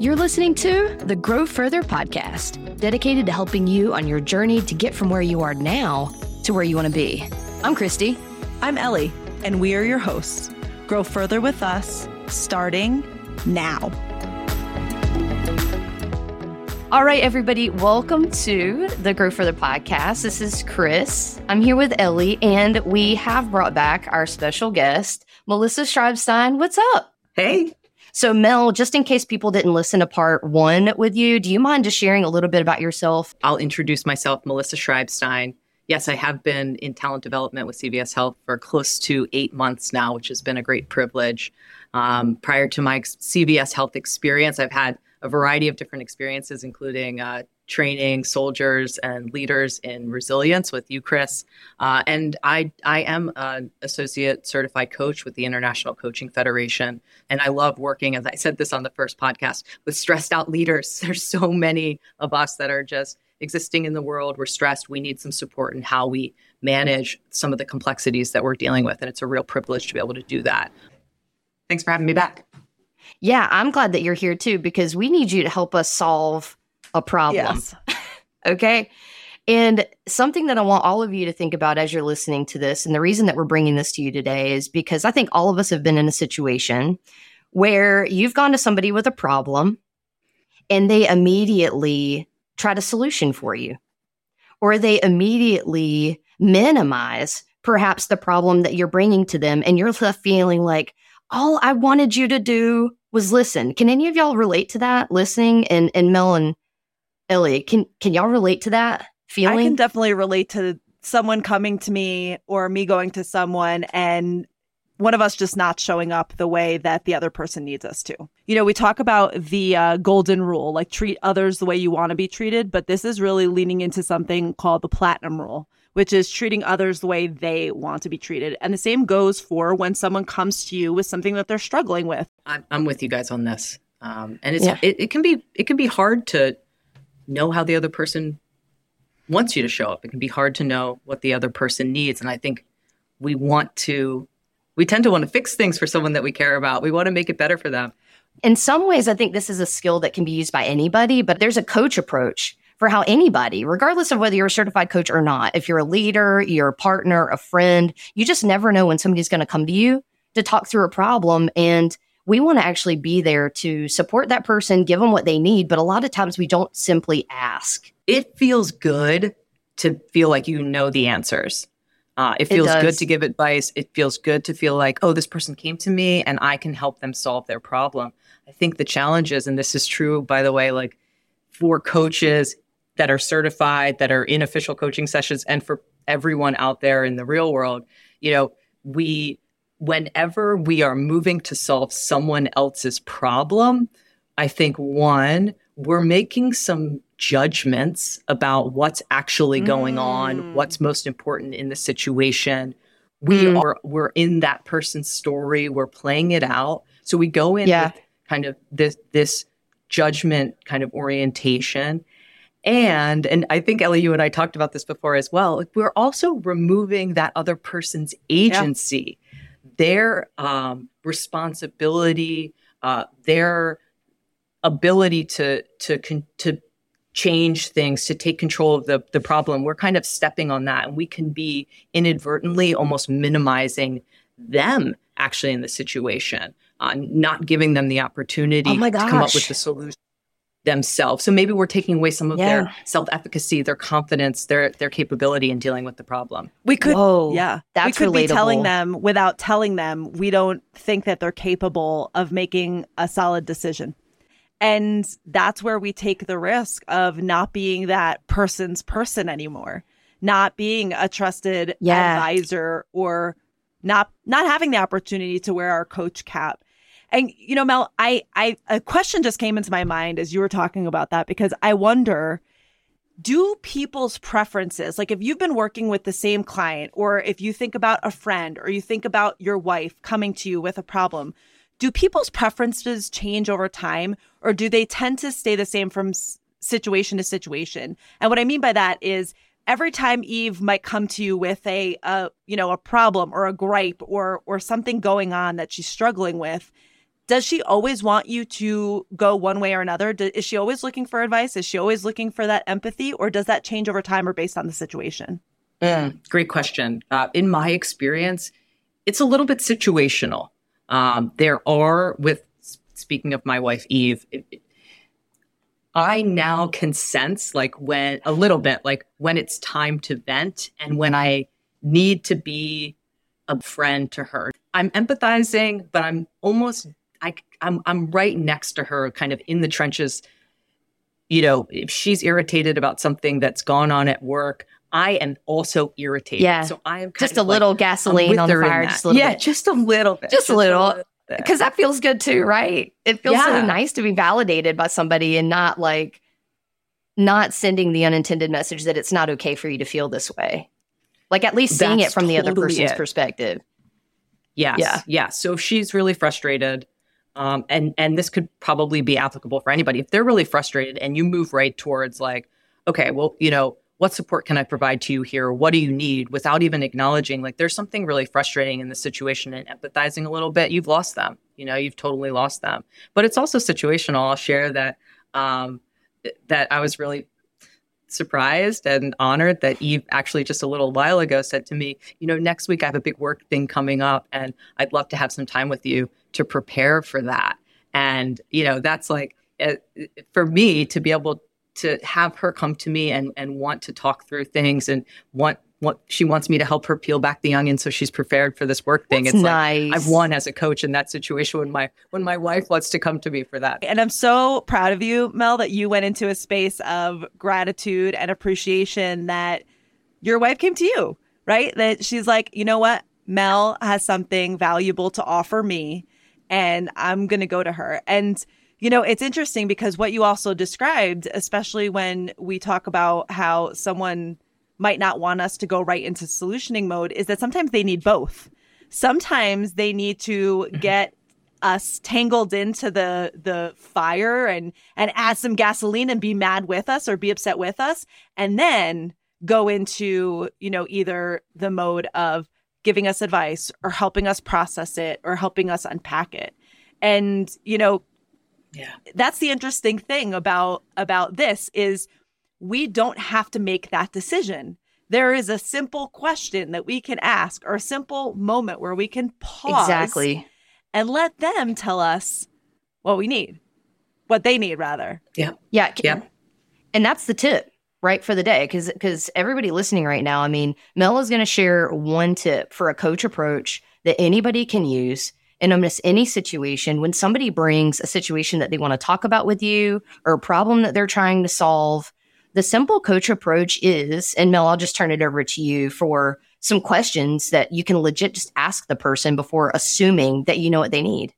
You're listening to the Grow Further podcast, dedicated to helping you on your journey to get from where you are now to where you want to be. I'm Christy. I'm Ellie, and we are your hosts. Grow further with us, starting now. All right, everybody, welcome to the Grow Further podcast. This is Chris. I'm here with Ellie, and we have brought back our special guest, Melissa Schreibstein. What's up? Hey. So, Mel, just in case people didn't listen to part one with you, do you mind just sharing a little bit about yourself? I'll introduce myself, Melissa Schreibstein. Yes, I have been in talent development with CVS Health for close to eight months now, which has been a great privilege. Um, prior to my CVS Health experience, I've had a variety of different experiences, including uh, training soldiers and leaders in resilience with you, Chris. Uh, and I, I am an associate certified coach with the International Coaching Federation. And I love working, as I said this on the first podcast, with stressed out leaders. There's so many of us that are just existing in the world. We're stressed. We need some support in how we manage some of the complexities that we're dealing with. And it's a real privilege to be able to do that. Thanks for having me back. Yeah, I'm glad that you're here too because we need you to help us solve a problem. Yes. okay. And something that I want all of you to think about as you're listening to this, and the reason that we're bringing this to you today is because I think all of us have been in a situation where you've gone to somebody with a problem and they immediately try a solution for you, or they immediately minimize perhaps the problem that you're bringing to them, and you're left feeling like, all I wanted you to do was listen. Can any of y'all relate to that? Listening and and Mel and Ellie, can can y'all relate to that feeling? I can definitely relate to someone coming to me or me going to someone and one of us just not showing up the way that the other person needs us to. You know, we talk about the uh, golden rule, like treat others the way you want to be treated, but this is really leaning into something called the platinum rule, which is treating others the way they want to be treated. And the same goes for when someone comes to you with something that they're struggling with. I'm with you guys on this, um, and it's yeah. it, it can be it can be hard to know how the other person wants you to show up. It can be hard to know what the other person needs. And I think we want to, we tend to want to fix things for someone that we care about. We want to make it better for them. In some ways, I think this is a skill that can be used by anybody, but there's a coach approach for how anybody, regardless of whether you're a certified coach or not, if you're a leader, you're a partner, a friend, you just never know when somebody's going to come to you to talk through a problem. And we want to actually be there to support that person, give them what they need. But a lot of times we don't simply ask. It feels good to feel like you know the answers. Uh, it feels it good to give advice. It feels good to feel like, oh, this person came to me and I can help them solve their problem. I think the challenge is, and this is true, by the way, like for coaches that are certified, that are in official coaching sessions, and for everyone out there in the real world, you know, we whenever we are moving to solve someone else's problem, I think one, we're making some judgments about what's actually going mm. on, what's most important in the situation. We mm. are we're in that person's story, we're playing it out. So we go in yeah. with kind of this this judgment kind of orientation. And and I think Ellie, you and I talked about this before as well. We're also removing that other person's agency. Yeah their um, responsibility, uh, their ability to to to change things, to take control of the the problem. We're kind of stepping on that, and we can be inadvertently almost minimizing them actually in the situation, uh, not giving them the opportunity oh to come up with the solution themselves. So maybe we're taking away some of yeah. their self-efficacy, their confidence, their their capability in dealing with the problem. We could Whoa, yeah. That's we could relatable. be telling them without telling them we don't think that they're capable of making a solid decision. And that's where we take the risk of not being that person's person anymore, not being a trusted yeah. advisor or not not having the opportunity to wear our coach cap and you know, Mel, I, I a question just came into my mind as you were talking about that because I wonder do people's preferences like if you've been working with the same client or if you think about a friend or you think about your wife coming to you with a problem do people's preferences change over time or do they tend to stay the same from situation to situation? And what i mean by that is every time Eve might come to you with a, a you know a problem or a gripe or or something going on that she's struggling with does she always want you to go one way or another? is she always looking for advice? Is she always looking for that empathy, or does that change over time or based on the situation? Mm, great question. Uh, in my experience, it's a little bit situational. Um, there are, with speaking of my wife Eve, it, it, I now can sense like when a little bit like when it's time to vent and when I need to be a friend to her. I'm empathizing, but I'm almost I I'm I'm right next to her, kind of in the trenches. You know, if she's irritated about something that's gone on at work, I am also irritated. Yeah. So I am just a like, little gasoline on the fire, just a little yeah, bit. just a little bit, just, just a little. Because that feels good too, right? It feels yeah. so nice to be validated by somebody and not like not sending the unintended message that it's not okay for you to feel this way. Like at least seeing That's it from totally the other person's it. perspective. Yes. Yeah. Yeah. So if she's really frustrated, um, and and this could probably be applicable for anybody. If they're really frustrated and you move right towards like, okay, well, you know, what support can I provide to you here? What do you need? Without even acknowledging like there's something really frustrating in the situation and empathizing a little bit, you've lost them. You know, you've totally lost them. But it's also situational. I'll share that um, that I was really surprised and honored that Eve actually just a little while ago said to me, you know, next week I have a big work thing coming up and I'd love to have some time with you to prepare for that. And, you know, that's like, uh, for me to be able to have her come to me and, and want to talk through things and want what she wants me to help her peel back the onion so she's prepared for this work thing. That's it's nice. like I've won as a coach in that situation when my when my wife wants to come to me for that. And I'm so proud of you, Mel, that you went into a space of gratitude and appreciation that your wife came to you, right? That she's like, you know what? Mel has something valuable to offer me and I'm going to go to her. And you know, it's interesting because what you also described, especially when we talk about how someone might not want us to go right into solutioning mode is that sometimes they need both. Sometimes they need to mm-hmm. get us tangled into the the fire and and add some gasoline and be mad with us or be upset with us and then go into you know either the mode of giving us advice or helping us process it or helping us unpack it and you know yeah that's the interesting thing about about this is we don't have to make that decision. There is a simple question that we can ask or a simple moment where we can pause exactly and let them tell us what we need, what they need rather. Yeah. Yeah. Yeah. And that's the tip, right, for the day. Cause because everybody listening right now, I mean, Mel is gonna share one tip for a coach approach that anybody can use in almost any situation when somebody brings a situation that they want to talk about with you or a problem that they're trying to solve the simple coach approach is, and Mel, I'll just turn it over to you for some questions that you can legit just ask the person before assuming that you know what they need.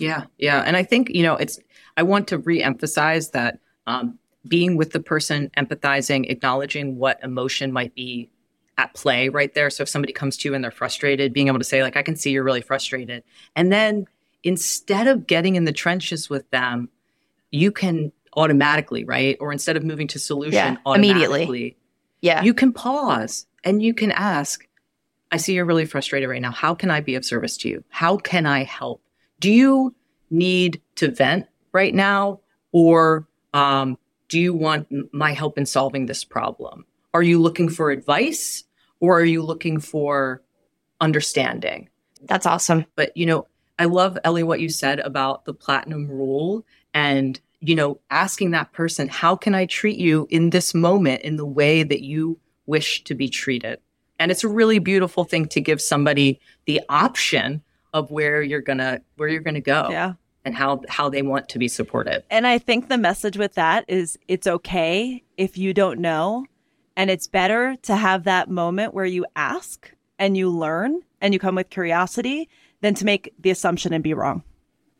Yeah, yeah. And I think, you know, it's, I want to re-emphasize that um, being with the person, empathizing, acknowledging what emotion might be at play right there. So if somebody comes to you and they're frustrated, being able to say, like, I can see you're really frustrated. And then instead of getting in the trenches with them, you can automatically, right? Or instead of moving to solution yeah, immediately. Yeah. You can pause and you can ask, I see you're really frustrated right now. How can I be of service to you? How can I help? Do you need to vent right now? Or um, do you want my help in solving this problem? Are you looking for advice or are you looking for understanding? That's awesome. But, you know, I love, Ellie, what you said about the platinum rule and you know, asking that person, how can I treat you in this moment in the way that you wish to be treated? And it's a really beautiful thing to give somebody the option of where you're gonna where you're gonna go. Yeah. And how how they want to be supported. And I think the message with that is it's okay if you don't know. And it's better to have that moment where you ask and you learn and you come with curiosity than to make the assumption and be wrong.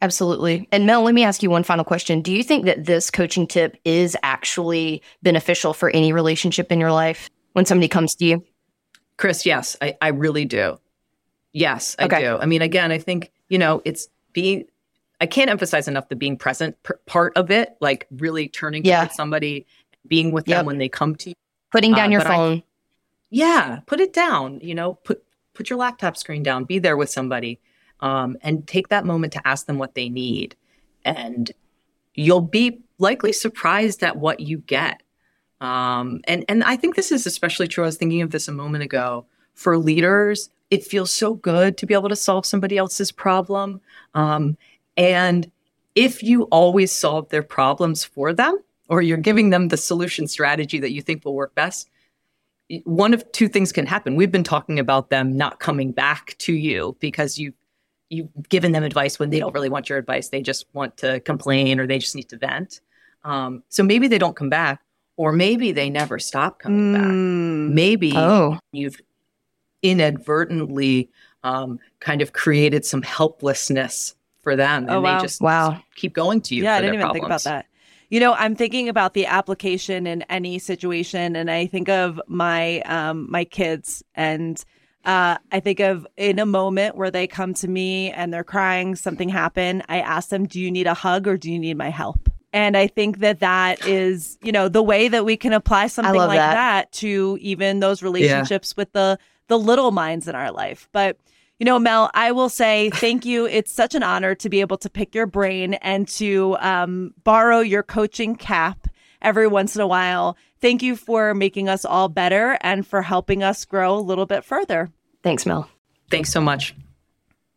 Absolutely. And Mel, let me ask you one final question. Do you think that this coaching tip is actually beneficial for any relationship in your life when somebody comes to you? Chris, yes, I, I really do. Yes, I okay. do. I mean, again, I think, you know, it's being, I can't emphasize enough the being present p- part of it, like really turning yeah. to somebody, being with yep. them when they come to you. Putting down uh, your phone. I, yeah, put it down, you know, put, put your laptop screen down, be there with somebody um, and take that moment to ask them what they need. And you'll be likely surprised at what you get. Um, and, and I think this is especially true. I was thinking of this a moment ago. For leaders, it feels so good to be able to solve somebody else's problem. Um, and if you always solve their problems for them, or you're giving them the solution strategy that you think will work best, one of two things can happen. We've been talking about them not coming back to you because you you've given them advice when they don't really want your advice. They just want to complain or they just need to vent. Um, so maybe they don't come back, or maybe they never stop coming mm. back. Maybe oh. you've inadvertently um, kind of created some helplessness for them, and oh, wow. they just wow keep going to you. Yeah, I didn't even problems. think about that. You know, I'm thinking about the application in any situation, and I think of my um, my kids, and uh, I think of in a moment where they come to me and they're crying, something happened. I ask them, "Do you need a hug or do you need my help?" And I think that that is, you know, the way that we can apply something like that. that. to even those relationships yeah. with the the little minds in our life. But you know, Mel, I will say thank you. It's such an honor to be able to pick your brain and to um, borrow your coaching cap every once in a while. Thank you for making us all better and for helping us grow a little bit further. Thanks, Mel. Thanks so much.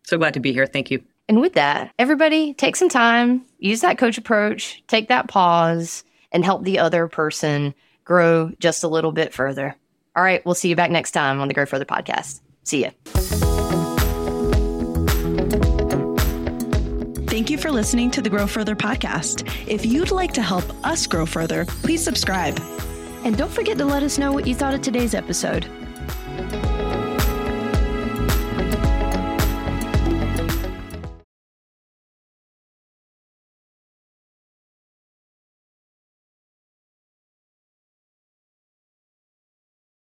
So glad to be here. Thank you. And with that, everybody take some time, use that coach approach, take that pause, and help the other person grow just a little bit further. All right, we'll see you back next time on the Grow Further podcast. See ya. Thank you for listening to the Grow Further podcast. If you'd like to help us grow further, please subscribe. And don't forget to let us know what you thought of today's episode.